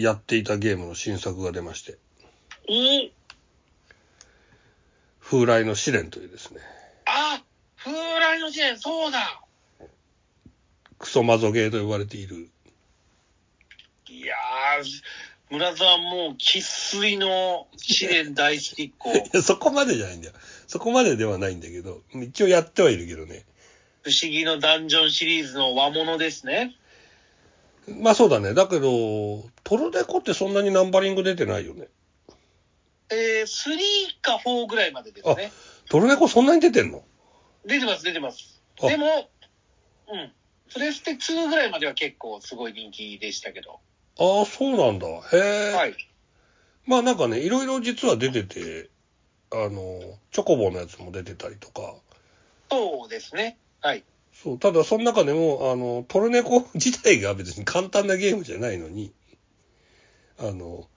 やっていたゲームの新作が出まして、おー風来の試練というですね、あ風来の試練、そうだクソマゾゲーと呼ばれている、いやー、村沢もう生粋の試練大好きっ子。いや、そこまでじゃないんだよ。そこまでではないんだけど、一応やってはいるけどね。不思議のダンジョンシリーズの和物ですね。まあそうだね。だけど、トルデコってそんなにナンバリング出てないよね。えー、3か4ぐらいまでですね。トルデコそんなに出てんの？出てます、出てます。あでも、うん。プレステ2ぐらいまでは結構すごい人気でしたけど。ああ、そうなんだ。へえ。はい。まあなんかね、いろいろ実は出てて、あの、チョコボのやつも出てたりとか、そうですね。はい。そう、ただその中でも、あの、トルネコ 自体が別に簡単なゲームじゃないのに、あの、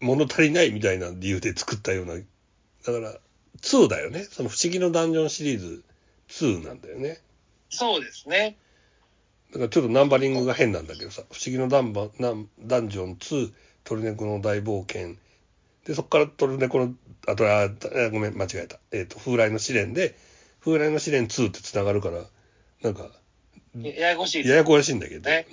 物足りないみたいな理由で作ったような、だから、2だよね。その不思議のダンジョンシリーズ2なんだよね。そうですね。だからちょっとナンバリングが変なんだけどさ、不思議のダンバナンダンジョン2、トルネコの大冒険、で、そこからトルネコの、あとあ、あごめん、間違えた。えっ、と、風来の試練で、風来の試練2って繋がるから、なんか、やややこしいですややこしいんだけど、ね。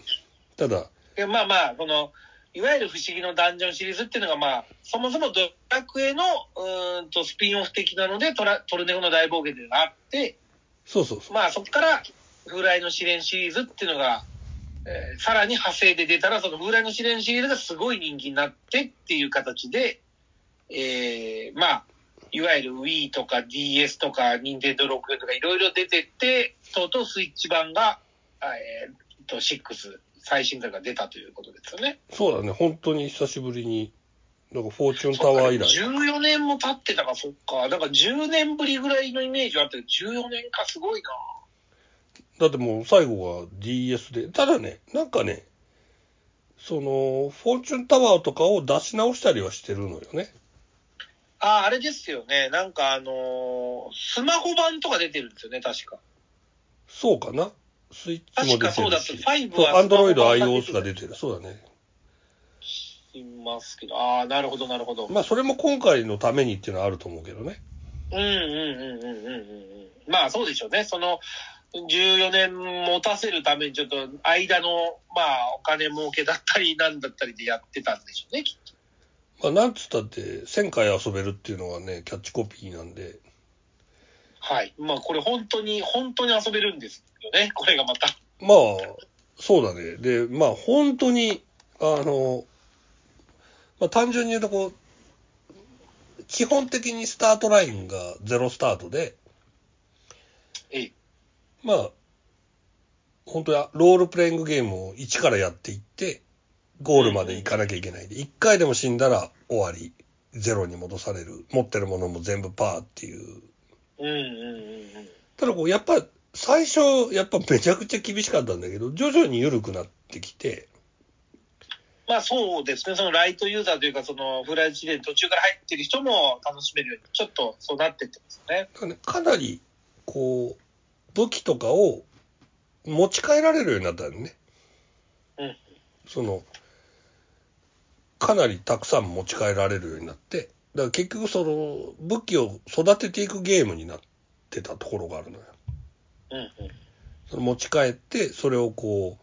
ただ、でまあまあ、この、いわゆる不思議のダンジョンシリーズっていうのが、まあ、そもそもドラクエの、うーんと、スピンオフ的なので、トラトルネコの大冒険っていうのがあって、そうそうそう。まあ、そこから、風来の試練シリーズっていうのが、えーさらに派生で出たら、その風来の試練シリーズがすごい人気になってっていう形で、えーまあ、いわゆる Wii とか DS とか Nintendo 64とかいろいろ出てって、とうとうスイッチ版が、えー、と、6、最新作が出たということですよね。そうだね、本当に久しぶりに、だからフォーチュンタワー以来。14年も経ってたか、そっか。だから10年ぶりぐらいのイメージはあったけど、14年かすごいな。だってもう最後が DS で、ただね、なんかね、その、フォーチュンタワーとかを出し直したりはしてるのよね。ああ、あれですよね。なんかあのースマホ版とか出てるんですよね、確か。そうかなスイッチも出てるし。確かそうだった5そう、はアンドロイド iOS が出てる。そうだね。いますけど。ああ、なるほど、なるほど。まあ、それも今回のためにっていうのはあると思うけどね。うんうんうんうんうんうんうん。まあそうでしょうね。その、14年持たせるためにちょっと間の、まあお金儲けだったりなんだったりでやってたんでしょうね、きっと。まあ、なんつったって、1000回遊べるっていうのがね、キャッチコピーなんで。はい。まあこれ本当に、本当に遊べるんですよね、これがまた。まあ、そうだね。で、まあ、本当に、あの、まあ、単純に言うとこう、基本的にスタートラインがゼロスタートで、ええ。まあ、本当はロールプレイングゲームを一からやっていって、ゴールまで行かなきゃいけないで、一回でも死んだら終わり、ゼロに戻される、持ってるものも全部パーっていう。うんうんうんうん。ただこう、やっぱ、最初、やっぱめちゃくちゃ厳しかったんだけど、徐々に緩くなってきて、まあそうですね、そのライトユーザーというか、そのフライチで途中から入ってる人も楽しめるように、ちょっとそうなってってますね。だからねかなり、こう、武器とかを持ち帰られるようになったよね。うん。その、かなりたくさん持ち帰られるようになって、だから結局その武器を育てていくゲームになってたところがあるのよ。うんうん。その持ち帰って、それをこ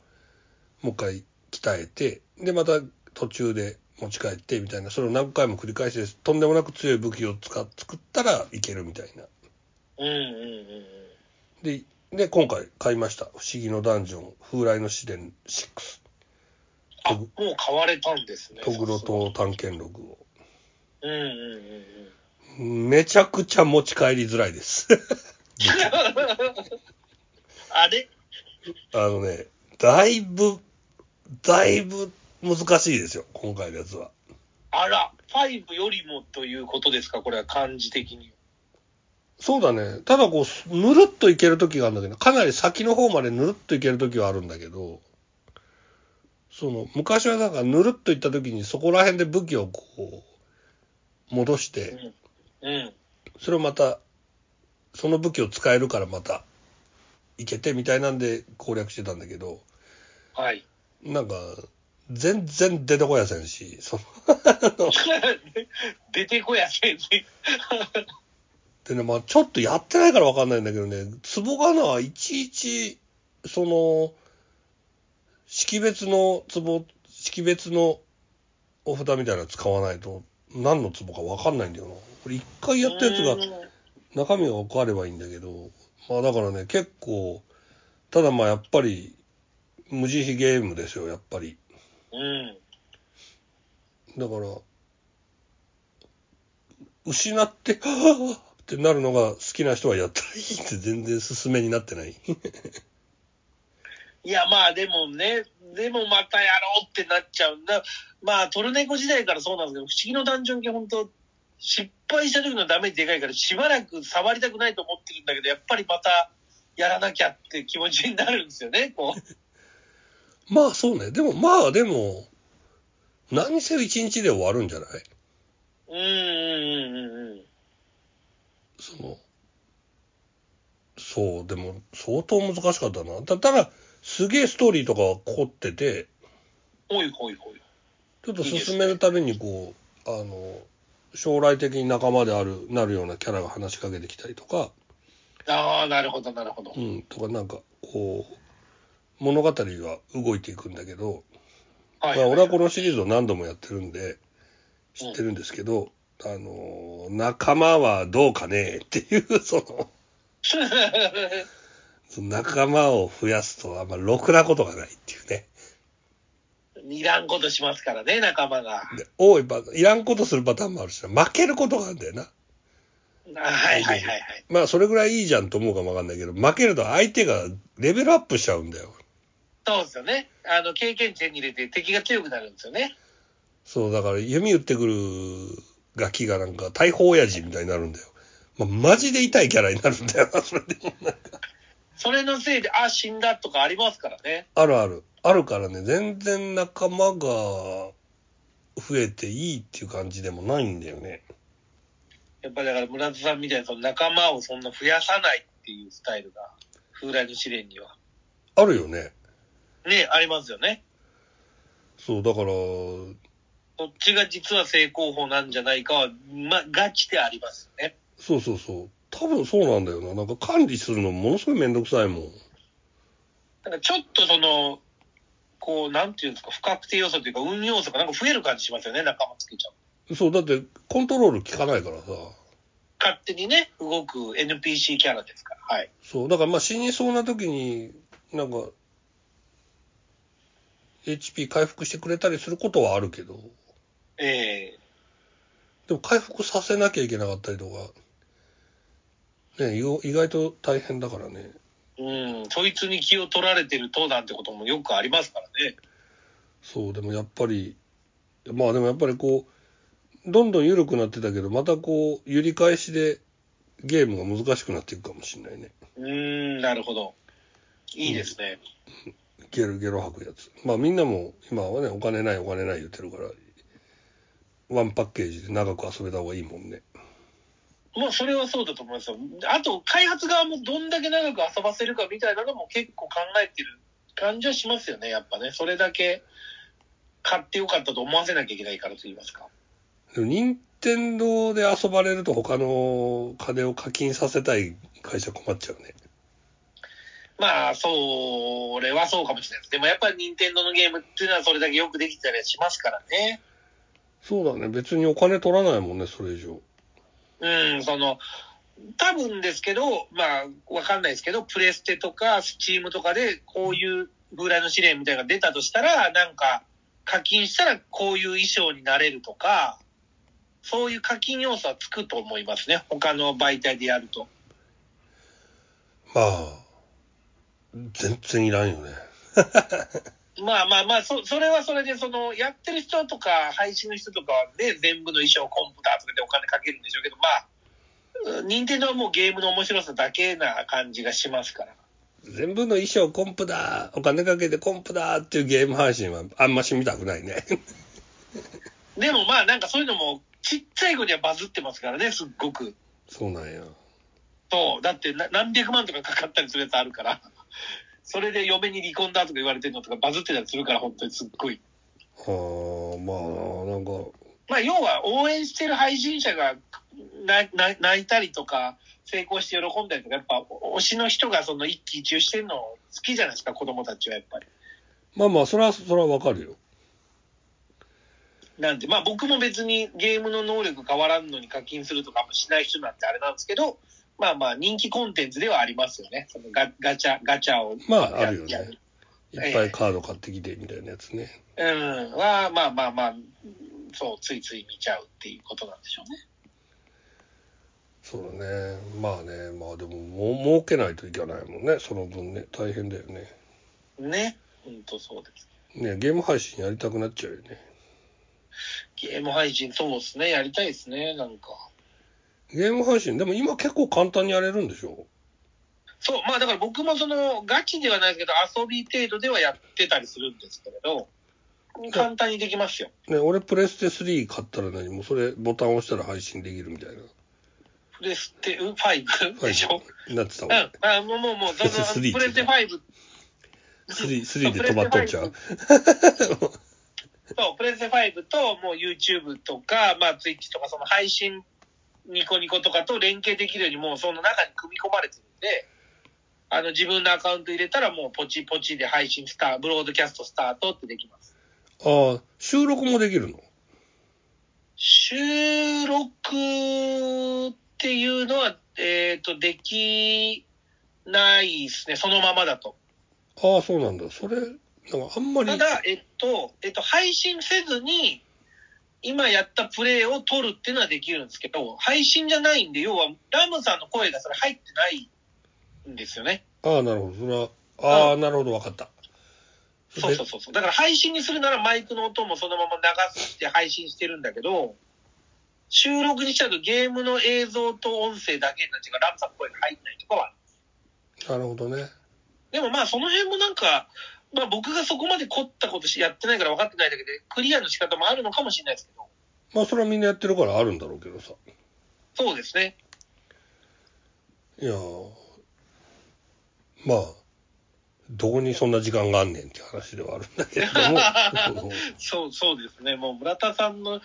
う、もう一回鍛えて、で、また途中で持ち帰ってみたいな、それを何回も繰り返して、とんでもなく強い武器を使っ作ったらいけるみたいな。うんうんうんうん。で、で、今回買いました。不思議のダンジョン、風来の試練6。あ、もう買われたんですね。トグロと探検ログを。うんうんうんうん。めちゃくちゃ持ち帰りづらいです。あれ？あのね、だいぶ、だいぶ難しいですよ、今回のやつは。あら、5よりもということですか？これは漢字的に。そうだね。ただこう、ぬるっといける時があるんだけど、かなり先の方までぬるっといける時はあるんだけど、その、昔はなんかぬるっといった時にそこら辺で武器をこう、戻して、うん。それをまた、その武器を使えるからまた、いけてみたいなんで攻略してたんだけど、はい。なんか、全然出てこやせんし、その、出てこやせんね。でね、まあちょっとやってないからわかんないんだけどね、壺がな、いちいち、その、識別の壺、識別のお札みたいなの使わないと、何の壺かわかんないんだよな。これ一回やったやつが、中身が分かればいいんだけど、まあだからね、結構、ただまあやっぱり、無慈悲ゲームですよ、やっぱり。うん。だから、失って、はぁってなるのが好きな人はやったらいいって全然勧めになってない。いや、まあでもね、でもまたやろうってなっちゃうんだ。まあ、トルネコ時代からそうなんですけど、不思議のダンジョン系本当失敗した時のダメージでかいから、しばらく触りたくないと思ってるんだけど、やっぱりまたやらなきゃって気持ちになるんですよね、こう。まあそうね。でもまあでも、何せ一日で終わるんじゃない？うんうんうんうんうん。その、そう、でも相当難しかったな。たただ、すげえストーリーとかは凝ってて、ほいほいほい。ちょっと進めるためにこう、あの、将来的に仲間である、なるようなキャラが話しかけてきたりとか、ああ、なるほど、なるほど。うん、とかなんか、こう、物語は動いていくんだけど、はい、まあ、俺はこのシリーズを何度もやってるんで、知ってるんですけど、あの、仲間はどうかねっていう、その、その仲間を増やすとあんまろくなことがないっていうね。いらんことしますからね、仲間が。で多いパターン、いらんことするパターンもあるしな、負けることがあるんだよな。はいはいはいはい。まあ、それぐらいいいじゃんと思うかもわかんないけど、負けると相手がレベルアップしちゃうんだよ。そうですよね。あの、経験値手に入れて敵が強くなるんですよね。そう、だから弓打ってくるガキがなんか大砲親父みたいになるんだよ。まあ、マジで痛いキャラになるんだよな、それでもなんか。それのせいで、あ、死んだとかありますからね。あるある。あるからね、全然仲間が増えていいっていう感じでもないんだよね。やっぱりだから村田さんみたいにその仲間をそんな増やさないっていうスタイルが、風来の試練には。あるよね。ね、ありますよね。そう、だから、そっちが実は正攻法なんじゃないかは、ま、ガチでありますよね。そうそうそう。多分そうなんだよな。なんか管理するのものすごいめんどくさいもん。だからちょっとその、こう、なんていうんですか、不確定要素というか、運要素がなんか増える感じしますよね、仲間つけちゃう。そう、だってコントロール効かないからさ。勝手にね、動く NPC キャラですから。はい。そう、だからまあ死にそうな時に、なんか、HP 回復してくれたりすることはあるけど、ええでも回復させなきゃいけなかったりとか、ね、意意外と大変だからね。うん、そいつに気を取られてるとなんてこともよくありますからね。そう、でもやっぱり、まあでもやっぱりこう、どんどん緩くなってたけど、またこう、揺り返しでゲームが難しくなっていくかもしれないね。うーん、なるほど。いいですね。ゲルゲロ吐くやつ。まあみんなも今はね、お金ないお金ない言ってるから、ワンパッケージで長く遊べた方がいいもんね。まあ、それはそうだと思いますよ。あと、開発側もどんだけ長く遊ばせるかみたいなのも結構考えてる感じはしますよね、やっぱね。それだけ買ってよかったと思わせなきゃいけないからと言いますか。任天堂で遊ばれると他の金を課金させたい会社困っちゃうね。まあ、それはそうかもしれないです。でもやっぱり任天堂のゲームっていうのはそれだけよくできてたりはしますからね。そうだね。別にお金取らないもんね、それ以上。うん、その、多分ですけど、まあ、わかんないですけど、プレステとかスチームとかで、こういう風来の試練みたいなのが出たとしたら、なんか、課金したらこういう衣装になれるとか、そういう課金要素はつくと思いますね。他の媒体でやると。まあ、全然いらんよね。まあまあまあ、そ、それはそれで、その、やってる人とか、配信の人とかはね、全部の衣装をコンプターとかでお金かけるんでしょうけど、まあ、任天堂はもうゲームの面白さだけな感じがしますから。全部の衣装コンプだ、お金かけてコンプだっていうゲーム配信はあんまし見たくないね。でもまあなんかそういうのもちっちゃい子にはバズってますからね、すっごく。そうなんや。そう。だってな何百万とかかかったりするやつあるから。それで嫁に離婚だとか言われてるのとかバズってたりするから、本当にすっごい。はあ、まあ、なんか、まあ要は応援してる配信者がなな泣いたりとか、成功して喜んだりとか、やっぱ推しの人がその一喜一憂してるの好きじゃないですか、子供たちはやっぱり。まあまあ、それは、それはわかるよ。なんで、まあ僕も別にゲームの能力変わらんのに課金するとかあんましない人なんてあれなんですけど、まあまあ人気コンテンツではありますよね。そのガガチャ、ガチャを。まあ、あるよやね。いっぱいカード買ってきてみたいなやつね。うん。は、まあまあまあ、そう、ついつい見ちゃうっていうことなんでしょうね。そうだね。まあね、まあでも、もう儲けないといけないもんね。その分ね。大変だよね。ね。ほんとそうです。ね、ゲーム配信やりたくなっちゃうよね。ゲーム配信、そうですね。やりたいですね、なんか。ゲーム配信、でも今結構簡単にやれるんでしょ？そう、まあだから僕もその、ガチではないですけど、遊び程度ではやってたりするんですけれど、簡単にできますよ。ね、俺プレステ3買ったら何？もうそれボタン押したら配信できるみたいな。プレステ5でしょ、なってたもん。うん。あ、もうもうもう、その3プレステ5。3、3で止まっとんちゃう？そう、プレステ5と、もう YouTube とか、まあ Twitch とか、その配信、ニコニコとかと連携できるように、もうその中に組み込まれてるんで、あの、自分のアカウント入れたら、もうポチポチで配信スター、ブロードキャストスタートってできます。ああ、収録もできるの？収録っていうのは、えっ、と、できないですね、そのままだと。ああ、そうなんだ。それ、なんかあんまり。ただ、えっと、えっと、配信せずに、今やったプレイを撮るっていうのはできるんですけど、配信じゃないんで、要は、ラムさんの声がそれ入ってないんですよね。ああ、なるほど。それは、ああ、なるほど、わかった。そうそうそうそう。だから配信にするならマイクの音もそのまま流して配信してるんだけど、収録にしちゃうとゲームの映像と音声だけになっちゃうから、ラムさんの声が入ってないとかは。なるほどね。でもまあその辺もなんか、まあ僕がそこまで凝ったことしやってないから分かってないだけで、クリアの仕方もあるのかもしれないですけど、まあ、それはみんなやってるからあるんだろうけどさ。そうですね。いやーまあ、どこにそんな時間があんねんって話ではあるんだけれども。そう、そうですね。もう村田さんの、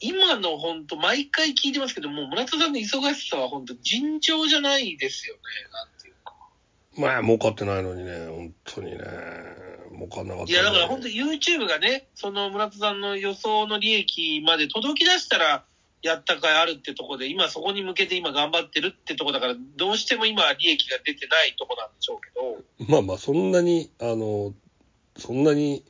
今の本当毎回聞いてますけど、もう村田さんの忙しさは本当尋常じゃないですよね。なん。まあ、儲かってないのにね、本当にね、儲かんなかった、ね。いや、だから本当 YouTube がね、その村田さんの予想の利益まで届き出したら、やったかいあるってとこで、今そこに向けて今頑張ってるってとこだから、どうしても今利益が出てないとこなんでしょうけど、まあまあ、そんなに、あの、そんなに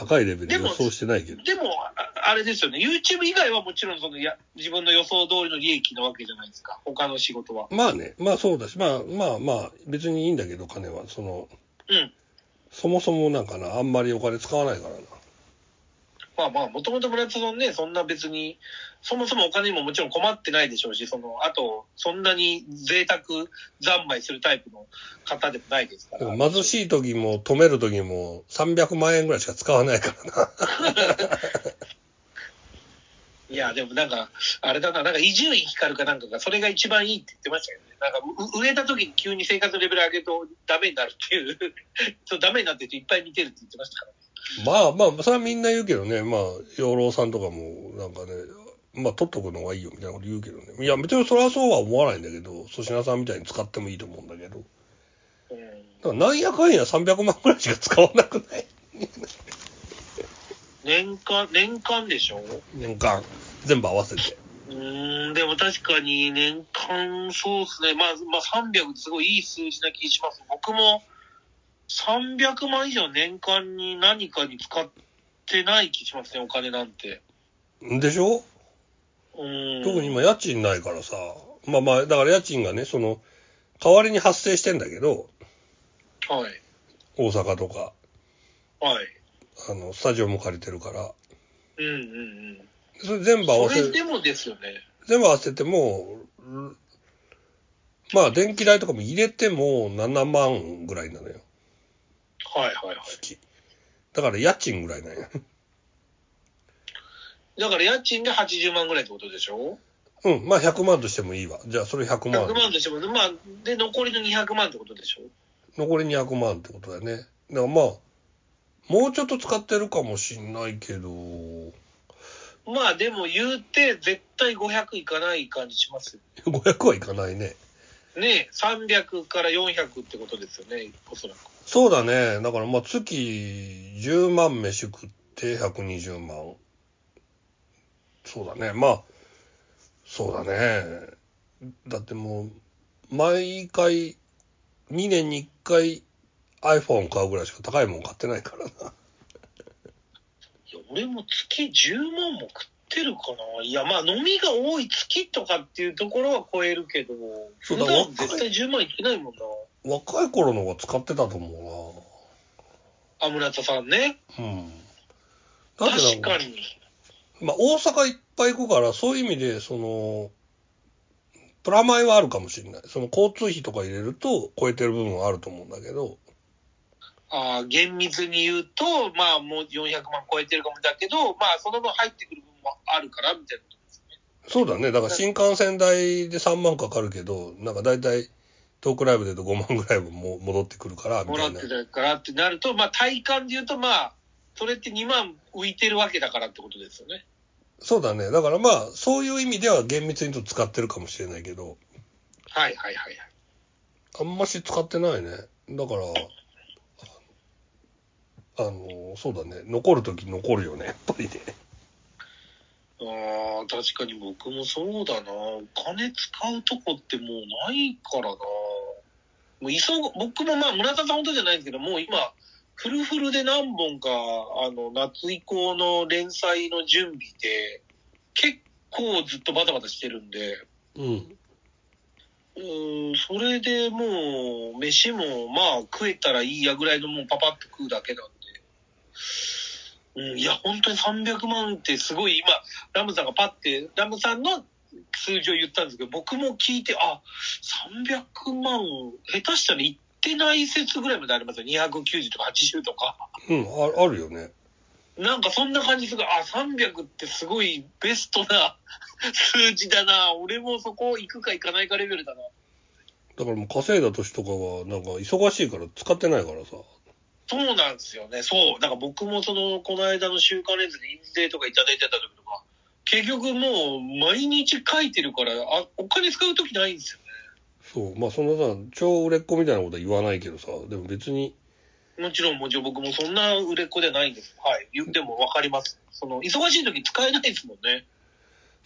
高いレベルで予想してないけど。でも、ああれですよね、YouTube 以外はもちろんそのや自分の予想通りの利益なわけじゃないですか、他の仕事は。まあね、まあそうだし、まあまあまあ、別にいいんだけど、金は。その、うん。そもそもなんかな、あんまりお金使わないからな。まあまあ、もともと村田さんね、そんな別に、そもそもお金にももちろん困ってないでしょうし、その、あと、そんなに贅沢三昧するタイプの方でもないですから。貧しい時も止める時も300万円ぐらいしか使わないからな。いや、でもなんか、あれだな、なんか伊集院光かなんかが、それが一番いいって言ってましたけどね。なんか、う売れた時に急に生活のレベル上げるとダメになるっていう、そうダメになってる人いっぱい見てるって言ってましたからね。まあまあ、それはみんな言うけどね、まあ、養老さんとかも、なんかね、まあ、取っとくのがいいよみたいなこと言うけどね。いや、別にそれはそうは思わないんだけど、粗品さんみたいに使ってもいいと思うんだけど。うんだからなんやかんや300万ぐらいしか使わなくない？年間、年間でしょ？年間。全部合わせて。うーん、でも確かに年間、そうですね。まあ、まあ300すごいいい数字な気します。僕も300万以上年間に何かに使ってない気しますね、お金なんて。でしょ？特に今家賃ないからさ。まあまあ、だから家賃がね、その、代わりに発生してんだけど、はい。大阪とか、はい。あの、スタジオも借りてるから。うんうんうん。それ全部合わせそれでもですよね。全部合わせても、うんまあ電気代とかも入れても7万ぐらいなのよ、はいはいはい。月。だから家賃ぐらいなんよ。だから家賃で80万ぐらいってことでしょ？うん、まあ100万としてもいいわ。じゃあそれ100 ?100 万。万としても、まあ、で、残りの200万ってことでしょ？残り200万ってことだよね。だからまあ、もうちょっと使ってるかもしんないけど、まあでも言うて絶対500いかない感じしますよ。500はいかないね。ねえ、300から400ってことですよね、おそらく。そうだね。だからまあ月10万飯食って120万。そうだね。まあ、そうだね。だってもう、毎回、2年に1回 iPhone 買うぐらいしか高いもん買ってないからな。いや、俺も月10万も食ってるかないや、まあ飲みが多い月とかっていうところは超えるけど、そうだ普段絶対10万いってないもんな。若い頃の方が使ってたと思あ、村田さんね。うな。うん。だってなん確かに。まあ、大阪いっぱい行くから、そういう意味で、その、プラマイはあるかもしれない。その交通費とか入れると超えてる部分はあると思うんだけど、あー厳密に言うと、まあもう400万超えてるかもだけど、まあその分入ってくる分もあるから、みたいなことですね。そうだね。だから新幹線代で3万かかるけど、なんか大体トークライブで言うと5万ぐらいもも戻ってくるから、みたいなもらって。たからってなると、まあ体感で言うと、まあ、それって2万浮いてるわけだからってことですよね。そうだね。だからまあ、そういう意味では厳密にと使ってるかもしれないけど、はいはいはいはい。あんまし使ってないね。だから、あの、そうだね。残るとき残るよね、やっぱりね。ああ、確かに僕もそうだな。お金使うとこってもうないからな。もう急ぐ、僕もまあ村田さんほどじゃないんですけど、もう今、フルフルで何本か、あの、夏以降の連載の準備で、結構ずっとバタバタしてるんで、うん。うーん、それでもう、飯もまあ食えたらいいやぐらいのもうパパッと食うだけなんで。うん、いや、本当に300万ってすごい今、ラムさんがパッて、ラムさんの数字を言ったんですけど、僕も聞いて、あ、300万、下手したらいってない説ぐらいまでありますよ。290とか80とか。うん、ああるよね。なんかそんな感じする。あ、300ってすごいベストな 数字だな。俺もそこ行くか行かないかレベルだな。だからもう稼いだ年とかは、なんか忙しいから使ってないからさ。そうなんですよね。そう。だから僕もその、この間の週刊レンズで印税とかいただいてた時とか、結局もう毎日書いてるから、あ、お金使う時ないんですよね。そう。まあそんなさ、超売れっ子みたいなことは言わないけどさ、でも別に、もちろん、もちろん僕もそんな売れっ子ではないんです。はい。言ってもわかります。その、忙しい時使えないですもんね。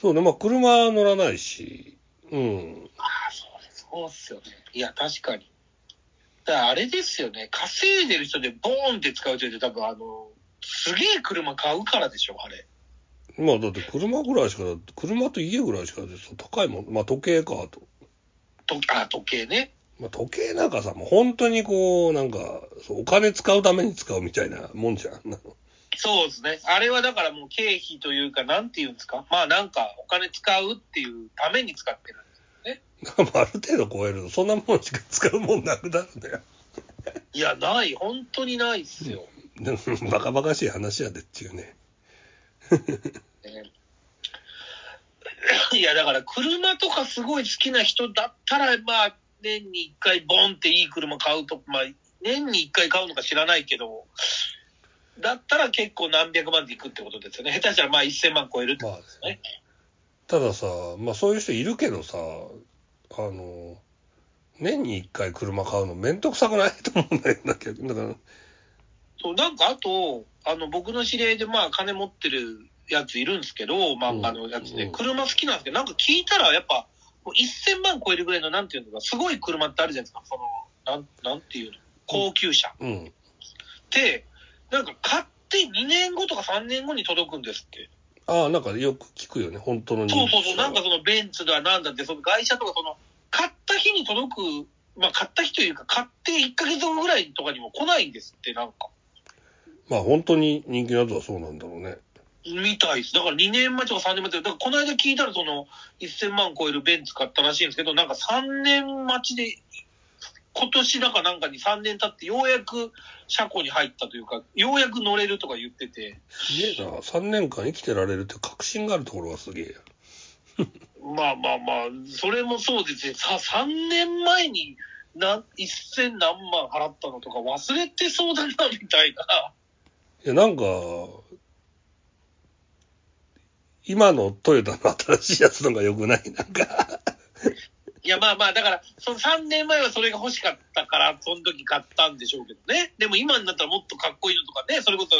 そうね、まあ車乗らないし、うん。ああ、そうです。そうっすよね。いや、確かに。だからあれですよね。稼いでる人でボーンって使う人って多分あの、すげえ車買うからでしょ、あれ。まあだって車ぐらいしか、車と家ぐらいしか高いもん。まあ時計かと。とあ、時計ね。まあ時計なんかさ、もう本当にこう、なんか、そうお金使うために使うみたいなもんじゃん。そうですね。あれはだからもう経費というか、なんていうんですか？まあなんかお金使うっていうために使ってるんですよね。まあある程度超えると、そんなもんしか使うもんなくなるんだよ。いや、ない。本当にないっすよ。バカバカしい話やでっていうね。ねいや、だから車とかすごい好きな人だったら、まあ、年に一回ボンっていい車買うと、まあ、年に一回買うのか知らないけど、だったら結構何百万でいくってことですよね。下手したらまあ1000万超えるってことですね。たださ、まあそういう人いるけどさ、あの、年に一回車買うのめんどくさくない と思うんだよな、逆にだから、そう、なんかあと、あの、僕の知り合いでまあ金持ってるやついるんですけど、漫画のやつで、うん車好きなんですけど、なんか聞いたらやっぱ、もう1000万超えるぐらいのなんていうのか、すごい車ってあるじゃないですか。その、なん、なんていうの高級車。うん。って、なんか買って2年後とか3年後に届くんですって。ああ、なんかよく聞くよね、本当のそうそうそう、なんかそそのベンツだなんだって、その会社とかその、買った日に届く、まあ買った日というか、買って1ヶ月後ぐらいとかにも来ないんですって、なんか。まあ本当に人気のやつはそうなんだろうね。みたいです。だから2年前とか3年前とか、だからこの間聞いたらその1000万超えるベンツ買ったらしいんですけど、なんか3年待ちで、今年だかなんかに3年経ってようやく車庫に入ったというか、ようやく乗れるとか言ってて、すげえな。3年間生きてられるって確信があるところがすげえや。まあまあまあ、それもそうですね。さ、3年前にな、1000何万払ったのとか忘れてそうだな、みたいな。いや、なんか、今のトヨタの新しいやつのが良くない？なんか。いや、まあまあ、だから、その3年前はそれが欲しかったから、その時買ったんでしょうけどね。でも今になったらもっとかっこいいのとかね、それこそ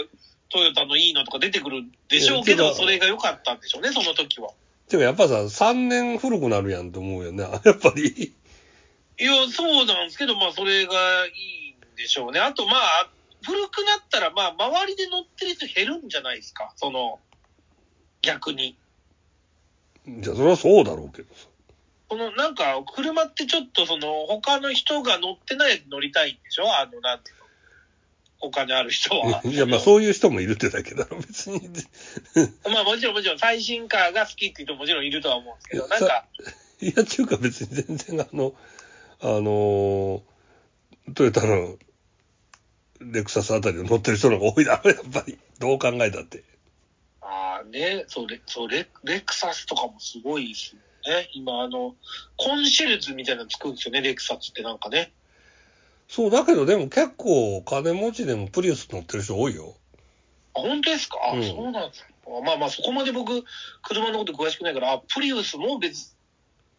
トヨタのいいのとか出てくるでしょうけど、それが良かったんでしょうね、その時は。てかやっぱさ、3年古くなるやんと思うよね。やっぱり。いや、そうなんですけど、まあ、それがいいんでしょうね。あと、まあ、古くなったら、まあ、周りで乗ってる人減るんじゃないですか、その、逆に。じゃあそれはそうだろうけどさ。この、なんか、車ってちょっと、その、他の人が乗ってないやつ乗りたいんでしょ？あの、なんていうの？お金ある人は。いや、まあそういう人もいるってだけだろ、別に。まあもちろんもちろん最新カーが好きっていう人ももちろんいるとは思うんですけど、なんか、いや、ちゅうか別に全然あの、あのートヨタのレクサスあたりを乗ってる人の方が多いだろ、やっぱり。どう考えたって。ね、そう、レそうレレクサスとかもすごいですよね。今あの、コンシェルズみたいなの作るんですよね、レクサスってなんかね。そう、だけどでも結構金持ちでもプリウス乗ってる人多いよ。あ、本当ですか、あうんそうなんですか。まあまあそこまで僕、車のこと詳しくないから、あ、プリウスも別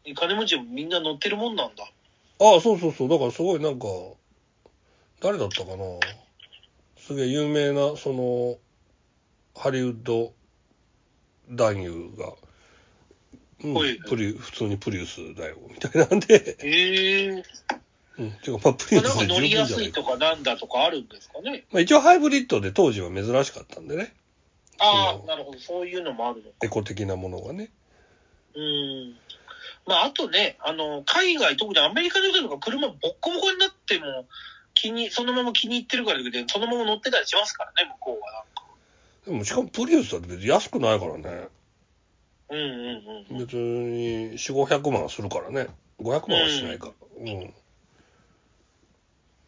に金持ちでもみんな乗ってるもんなんだ。ああ、そうそうそう。だからすごいなんか、誰だったかな。すげえ有名な、その、ハリウッド男優が、うんはいプリ、普通にプリウスだよ、みたいなんで、へえ。うん。てか、まあ、プリウスで十乗りやす分じゃないか。いとかなんだとかあるんですかね。まあ、一応ハイブリッドで当時は珍しかったんでね。ああ、なるほど。そういうのもあるのか。エコ的なものがね。うん。まあ、あとね、あの、海外、特にアメリカの人とか車ボッコボコになっても、気に、そのまま気に入ってるからで、そのまま乗ってたりしますからね、向こうは。でもしかもプリウスだって別に安くないからね。うんうんうん。別に4、500万するからね。500万はしないか。うん。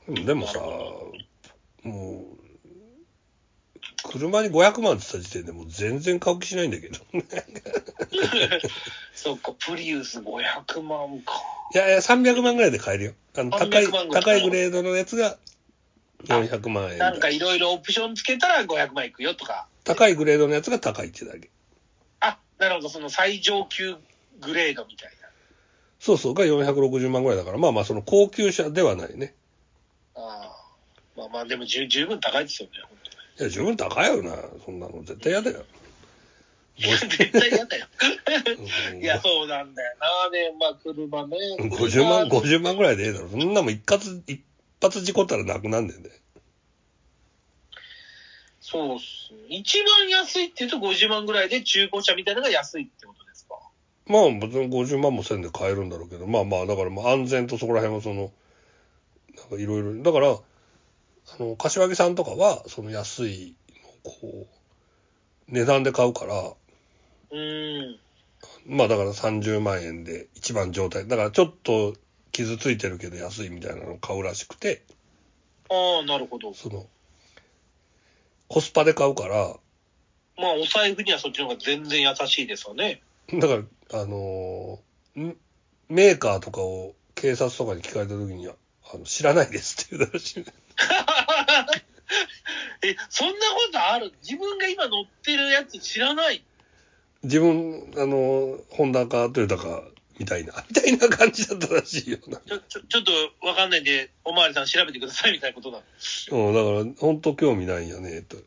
うん、でもさ、もう、車に500万って言った時点でもう全然買う気しないんだけど。そっか、プリウス500万か。いやいや、300万ぐらいで買えるよ。あの、高い、300万ぐらい高いグレードのやつが400万円なんかで。いろいろオプションつけたら500万いくよとか。高いグレードのやつが高いってだけ。あ、なるほど、その最上級グレードみたいな。そうそう、が460万ぐらいだから、まあまあその高級車ではないね。ああ。まあまあ、でも十十分高いですよね、本いや、十分高いよな。そんなの絶対嫌だよ。当に。絶対嫌だよ。うん いや、そうなんだよな。ね、まあ、車ね。50万、車50万ぐらいでええだろ。そんなもん一発、一発事故ったらなくなんねんで。そうっすね。一番安いって言うと50万ぐらいで中古車みたいなのが安いってことですか？まあ別に50万もせんで買えるんだろうけど、まあまあだからまあ安全とそこら辺はその、なんかいろいろ、だから、あの、柏木さんとかは、その安いのをこう、値段で買うから、うーん。まあだから30万円で一番状態、だからちょっと傷ついてるけど安いみたいなのを買うらしくて、ああ、なるほど。その、コスパで買うから、まあ、お財布にはそっちの方が全然優しいですよね。だから、あのーんメーカーとかを警察とかに聞かれた時には、あの知らないですって言うらしい。え、そんなことある？自分が今乗ってるやつ知らない？自分、あのーホンダかトヨタか、みたいな、みたいな感じだったらしいよな。ちょ、ちょ、ちょっとわかんないんで、おまわりさん調べてくださいみたいなことなの。うん、だから、本当興味ないんやね、と。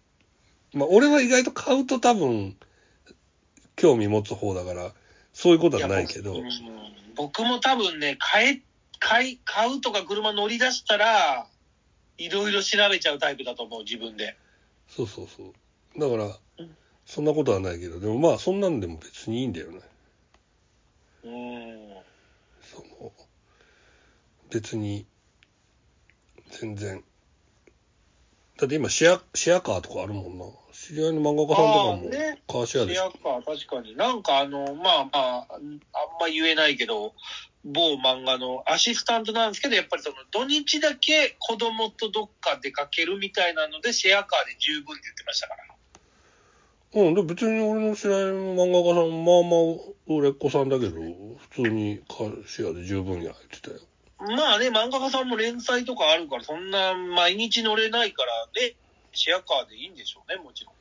まあ、俺は意外と買うと多分、興味持つ方だから、そういうことはないけど、や僕うん僕も多分ね、買え、買い、買うとか車乗り出したら、いろいろ調べちゃうタイプだと思う、自分で。そうそうそう。だからうん、そんなことはないけど、でもまあ、そんなんでも別にいいんだよね。うん。その、別に、全然、だって今シェア、シェアカーとかあるもんな。知り合いの漫画家さんとかもカーシェアでしょ。シェアか、確かに。なんかあの、まあまあ、あんま言えないけど、某漫画のアシスタントなんですけど、やっぱりその土日だけ子供とどっか出かけるみたいなので、シェアカーで十分って言ってましたから。うん、で別に俺の知り合いの漫画家さん、まあまあ売れっ子さんだけど、普通にカーシェアで十分やってたよ。まあね、漫画家さんも連載とかあるから、そんな毎日乗れないからね、シェアカーでいいんでしょうね、もちろん。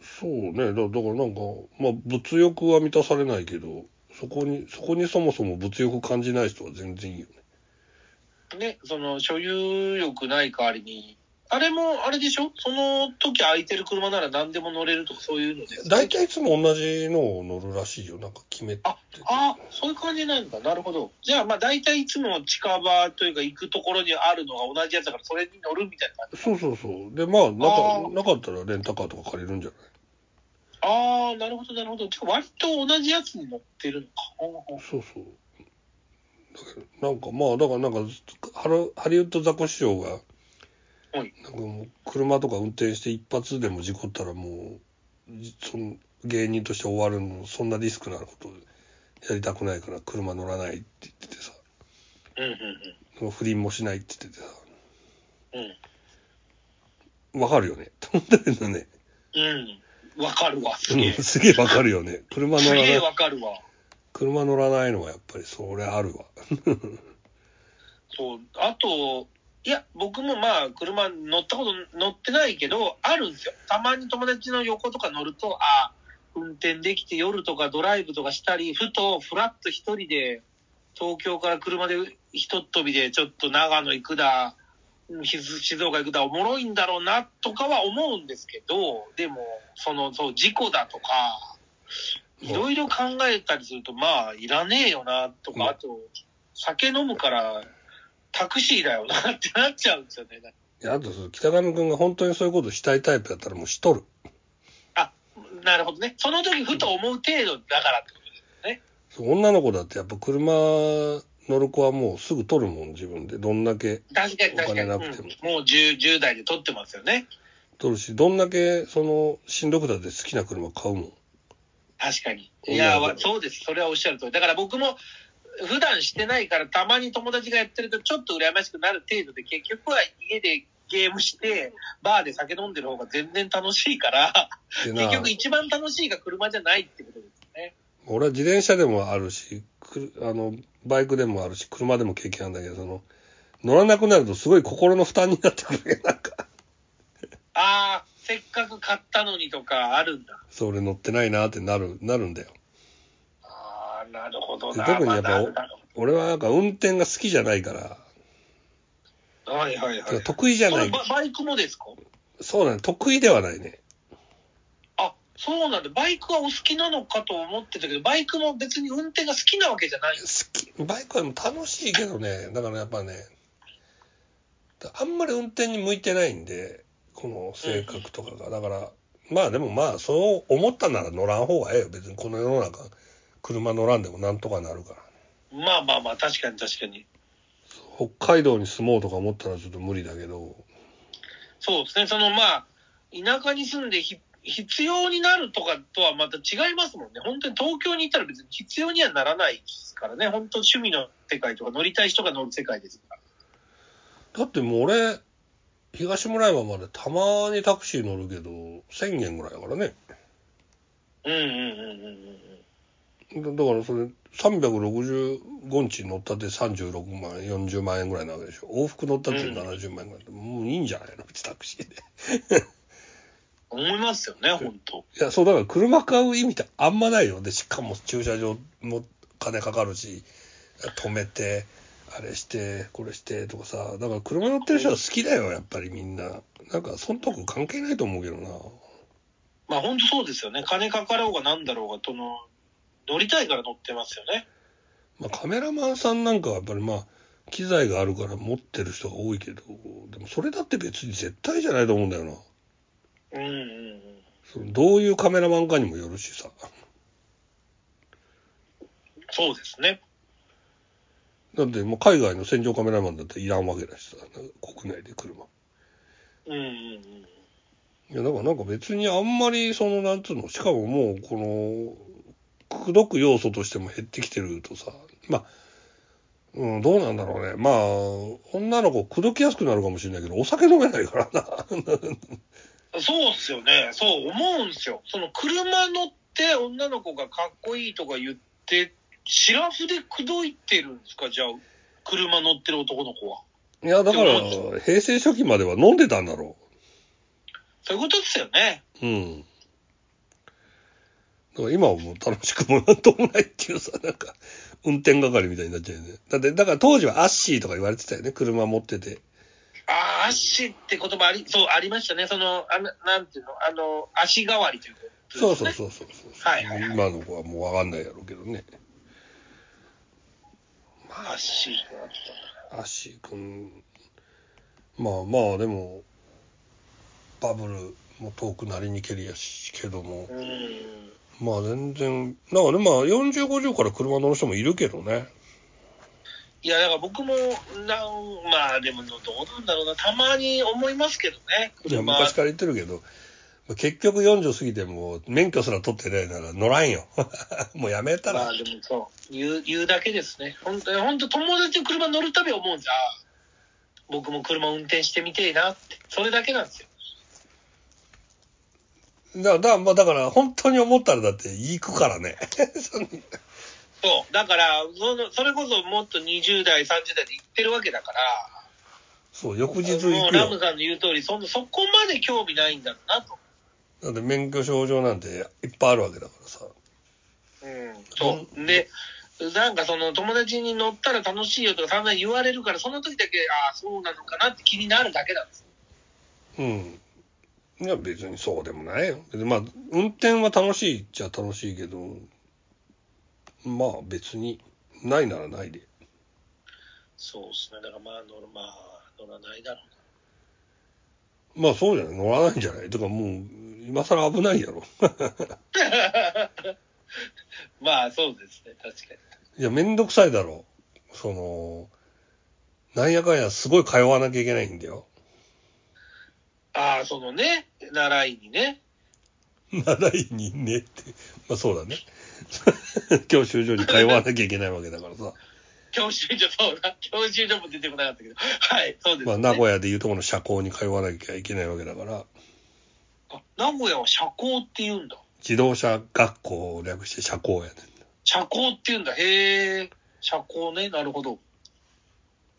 そうね。だだからなんか、まあ物欲は満たされないけど、そこに、そこにそもそも物欲感じない人は全然いいよね。ね、その所有欲ない代わりに、あれも、あれでしょ？その時空いてる車なら何でも乗れるとかそういうので。大体いつも同じのを乗るらしいよ。なんか決めて。あ、あ、そういう感じなんだ。なるほど。じゃあ、まあ、大体いつも近場というか行くところにあるのが同じやつだから、それに乗るみたいな感じ？そうそうそう。で、まあ、なあかーなかったらレンタカーとか借りるんじゃない？ああ、なるほど、なるほど。割と同じやつに乗ってるのか。そうそう。なんかまあ、だからなんか、ハリウッドザコシショウが、はいなんかもう車とか運転して一発でも事故ったらもう、じその芸人として終わるの、そんなリスクなことやりたくないから車乗らないって言っててさ、うんうんその不倫もしないって言っててさ、うん。わかるよね。と思ったけどね。うん。うん。わかるわ、すげえ。うんすげえわかるよね。車乗すげえらない。わかるわ。車乗らないのはやっぱりそれあるわ。そう。あと、いや、僕もまあ、車乗ったこと乗ってないけど、あるんですよ。たまに友達の横とか乗ると、あ運転できて夜とかドライブとかしたり、ふと、ふらっと一人で、東京から車でひとっ飛びでちょっと長野行くだ、うん静静岡行くだ、おもろいんだろうな、とかは思うんですけど、でも、その、そう、事故だとか、いろいろ考えたりすると、まあ、いらねえよな、とうんか、あと、酒飲むから、タクシーだよなってなっちゃうんですよね。いや、あと北上くんが本当にそういうことしたいタイプだったらもうしとる。あ、なるほどね。その時ふと思う程度だからってことですよね。そう女の子だってやっぱ車乗る子はもうすぐ取るもん、自分で。どんだけ確かに確かに。お金なくてもうんもう 10, 10代で取ってますよね。取るし、どんだけそのしんどくだって好きな車買うもん。確かに。い女や、そうです。それはおっしゃる通り。だから僕も、普段してないから、たまに友達がやってるとちょっと羨ましくなる程度で、結局は家でゲームして、バーで酒飲んでる方が全然楽しいから、結局一番楽しいが車じゃないってことですね。俺は自転車でもあるし、くあの、バイクでもあるし、車でも経験あるんだけど、その、乗らなくなるとすごい心の負担になってくるね。なんか、ああ、せっかく買ったのにとかあるんだ。それ乗ってないなってなる、なるんだよ。なるほどな。特にやっぱ俺はなんか運転が好きじゃないから、はいはいはい。得意じゃない。ババイクもですか？そうなの、得意ではないね。あ、そうなんだ。バイクはお好きなのかと思ってたけど、バイクも別に運転が好きなわけじゃない。好き、バイクは楽しいけどね、だからやっぱね、あんまり運転に向いてないんで、この性格とかが。だから、まあでもまあ、そう思ったなら乗らん方がええよ。別にこの世の中、車乗らんでもなんとかなるから。まあまあまあ、確かに確かに。北海道に住もうとか思ったらちょっと無理だけど、そうですね。そのまあ、田舎に住んでひ必要になるとかとはまた違いますもんね。本当に東京に行ったら別に必要にはならないですからね。本当趣味の世界とか乗りたい人が乗る世界ですから。だってもう俺、東村山までたまにタクシー乗るけど、1000円ぐらいだからね。うんうんうんうんうん。だだからそれ、365日乗ったって36万、40万円ぐらいなわけでしょ。往復乗ったって70万円ぐらいで、もういいんじゃないの？うちタクシーで。思いますよね、本当。いや、そう、だから車買う意味ってあんまないよ。で、しかも駐車場も金かかるし、止めて、あれして、これしてとかさ、だから車乗ってる人は好きだよ、やっぱりみんな。なんか、そんとこ関係ないと思うけどな。まあ本当そうですよね。金かかろうがなんだろうが、その、乗りたいから乗ってますよね。まあ、カメラマンさんなんかはやっぱりまあ、機材があるから持ってる人が多いけど、でもそれだって別に絶対じゃないと思うんだよな。うんうんうん。そのどういうカメラマンかにもよるしさ。そうですね。だってもう海外の戦場カメラマンだっていらんわけだしさ、国内で車。うんうんうん。いや、だからなんか別にあんまりその、なんつうの、しかももう、この、口説く要素としても減ってきてるとさ、まあ、うん、どうなんだろうね。まあ、女の子口説きやすくなるかもしれないけど、お酒飲めないからな。そうっすよね。そう思うんすよ。その車乗って女の子がかっこいいとか言って、シラフで口説いてるんですか？じゃあ、車乗ってる男の子は。いや、だから平成初期までは飲んでたんだろそういうことですよね。う。うん。今はもう楽しくもなんともないっていうさ、なんか、運転係みたいになっちゃうよね。だって、だから当時はアッシーとか言われてたよね、車持ってて。ああ、足って言葉あり、そう、ありましたね。その、あの、なんていうの、あの、足代わりということそうですね。そうそうそうそう。はいはいはい今の子はもうわかんないやろうけどね。足アッシー君、まあまあでも、バブルも遠くなりにけりやしけども、うん。まあ全然、なんかね、まあ40、50から車乗る人もいるけどね。いや、だから僕も、なん、まあでも、どうなんだろうな。たまに思いますけどね。いや、車。昔から言ってるけど、結局40過ぎても免許すら取ってないなら乗らんよ。もうやめたら。まあでもそう、言う、言うだけですね。本当に、本当友達の車乗るたび思うんですよ。ああ僕も車運転してみてえなって。それだけなんですよ。だだまあだから本当に思ったらだって行くからね。そう。だから、その、それこそもっと20代、30代で行ってるわけだから、そう、翌日も行くラムさんの言う通り、そんそこまで興味ないんだろうなと。だって免許証上なんていっぱいあるわけだからさ。うん。そう。で、なんかその友達に乗ったら楽しいよとか散々言われるから、その時だけ、ああ、そうなのかなって気になるだけなんです。うん。いや別にそうでもないよ。まあ、運転は楽しいっちゃ楽しいけど、まあ別にないならないで。そうですね。だからまあ乗る、まあ乗らないだろまあそうじゃない？乗らないんじゃない？とかもう、今更危ないやろ。うな。まあそうですね。確かに。いや、めんどくさいだろ。その、なんやかんやすごい通わなきゃいけないんだよ。ああ、そのね、習いにね。習いにねって。まあそうだね。教習所に通わなきゃいけないわけだからさ。教習所、そうだ。教習所も出てこなかったけど。はい、そうです、ね。まあ名古屋でいうとこの社交に通わなきゃいけないわけだから、あ名古屋は社交って言うんだ。自動車学校を略して社交やね社交って言うんだ。へえ。社交ね。なるほど。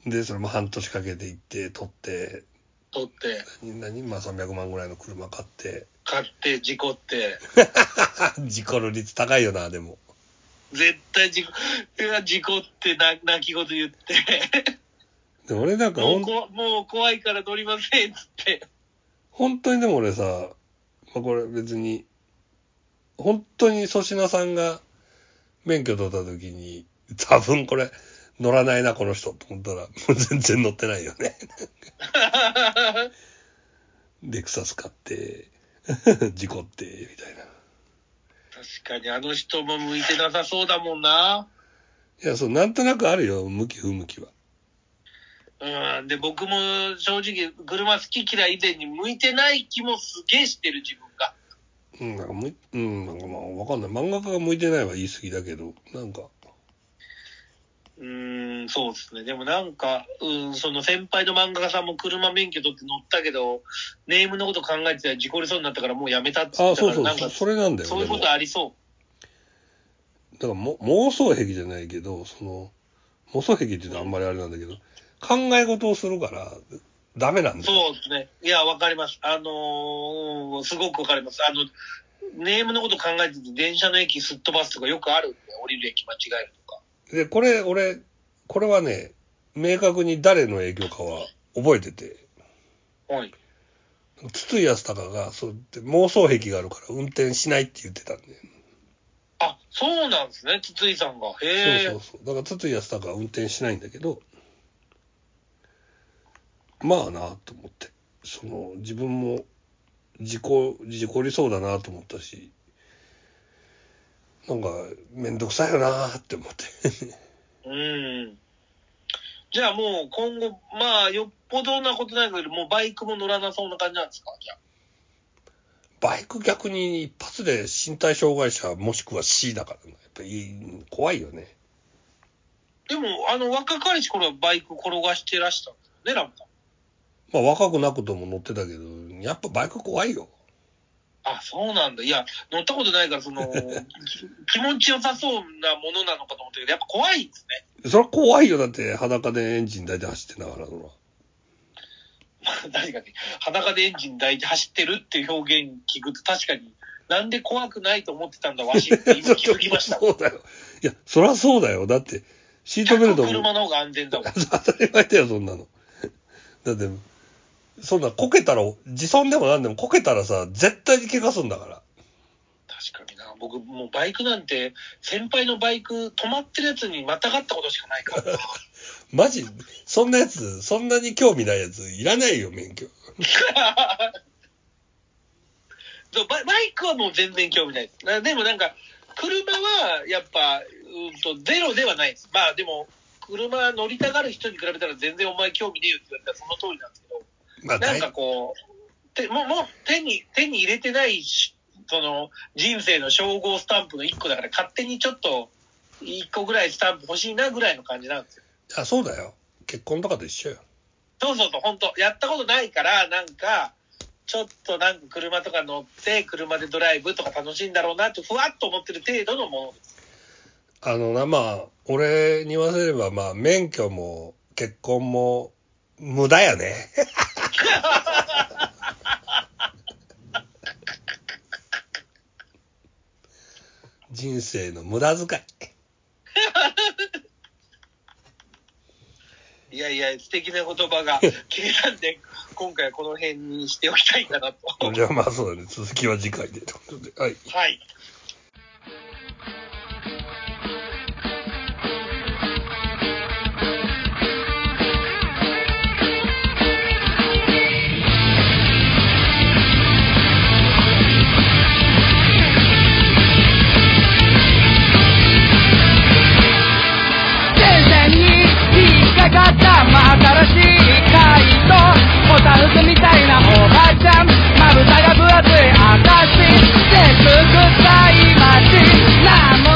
ん。で、それも半年かけて行って、取って、取って、何まあ300万ぐらいの車買って。買って、事故って。事故る率高いよな、でも。絶対事故、事故ってな泣き言言って。で俺なんかもうこもう怖いから乗りませんっつって。本当にでも俺さ、まあ、これ別に、本当に粗品さんが免許取った時に、多分これ乗らないな、この人と思ったら、も う全然乗ってないよね。レクサス買って、事故って、みたいな。確かにあの人も向いてなさそうだもんな。いや、そう、なんとなくあるよ、向き不向きは。うん。で、僕も正直、車好き嫌い以前に向いてない気もすげえしてる自分が。うん、なんかむ、うん、なんかまあ、わかんない。漫画家が向いてないは言い過ぎだけど、なんか、うーん、そうですね。でもなんか、うん、その先輩の漫画家さんも車免許取って乗ったけど、ネームのこと考えてたら事故りそうになったからもうやめたって言あったから、そうそうそ、なんか、それなんだよ。そういうことありそだからも妄想癖じゃないけど、その、妄想癖って言うとあんまりあれなんだけど、考え事をするから、ダメなんう。だよ。そうですね。いや、わかります。あのーすごくわかります。あの、ネームのこと考えてて電車の駅すっ飛ばすとかよくあるんで、降りる駅間違えるとか。で、これ、俺、これはね、明確に誰の影響かは覚えてて、はい。筒井康隆が、そうって妄想癖があるから運転しないって言ってたんだよ。あ、そうなんですね、筒井さんが。へえ。そうそうそう。だから筒井康隆は運転しないんだけど、まあなと思って。その、自分も事故、事故りそうだなと思ったし、なんか、めんどくさいよなって思って。うん。じゃあもう今後、まあ、よっぽどなことないけど、もうバイクも乗らなそうな感じなんですか？じゃあ。バイク逆に一発で身体障害者もしくは C だからね。やっぱり怖いよね。でも、あの、若かりし頃はバイク転がしてらしたんですよね、なんか。まあ若くなくとも乗ってたけど、やっぱバイク怖いよ。あ、そうなんだ。いや、乗ったことないから、その、き 気持ちよさそうなものなのかと思ったけど、やっぱ怖いんですね。それは怖いよ。だって裸でエンジン台で走ってんだからの。確かに、裸でエンジン抱いて走ってるっていう表現聞くと確かに、なんで怖くないと思ってたんだ、わしって今気づきました。そうだよ。いや、そりゃそうだよ。だって、シートベルトも。車の方が安全だもん。当たり前だよ、そんなの。だって、そんなこけたら、自損でもなんでもこけたらさ、絶対に怪我すんだから。確かにな。僕、もうバイクなんて、先輩のバイク止まってるやつにまたがったことしかないからな。マジ、そんなやつ、そんなに興味ないやつ、いらないよ、免許。そうバイバイクはもう全然興味ないです。なでもなんか、車はやっぱ、うんと、ゼロではないです。まあでも、車乗りたがる人に比べたら全然お前興味ねえよって言われたらその通りなんですけど、まあ、なんかこう、てもう、もう手に、手に入れてないし、その、人生の称号スタンプの一個だから、勝手にちょっと、一個ぐらいスタンプ欲しいなぐらいの感じなんですよ。あ、そうだよ。結婚とかと一緒よ。そうそうそう、本当やったことないから、なんか、ちょっとなんか車とか乗って、車でドライブとか楽しいんだろうなって、ふわっと思ってる程度のものです。あのな、まあ、俺に言わせれば、まあ、免許も結婚も無駄やね。人生の無駄遣い。いやいや、素敵な言葉が切れたんで、今回はこの辺にしておきたいかなと。じゃあまあそうだね。続きは次回で。ということで。はい。はい。タンスみたいなおばちゃん。まぶたが分厚いあたし。セック臭い街。なの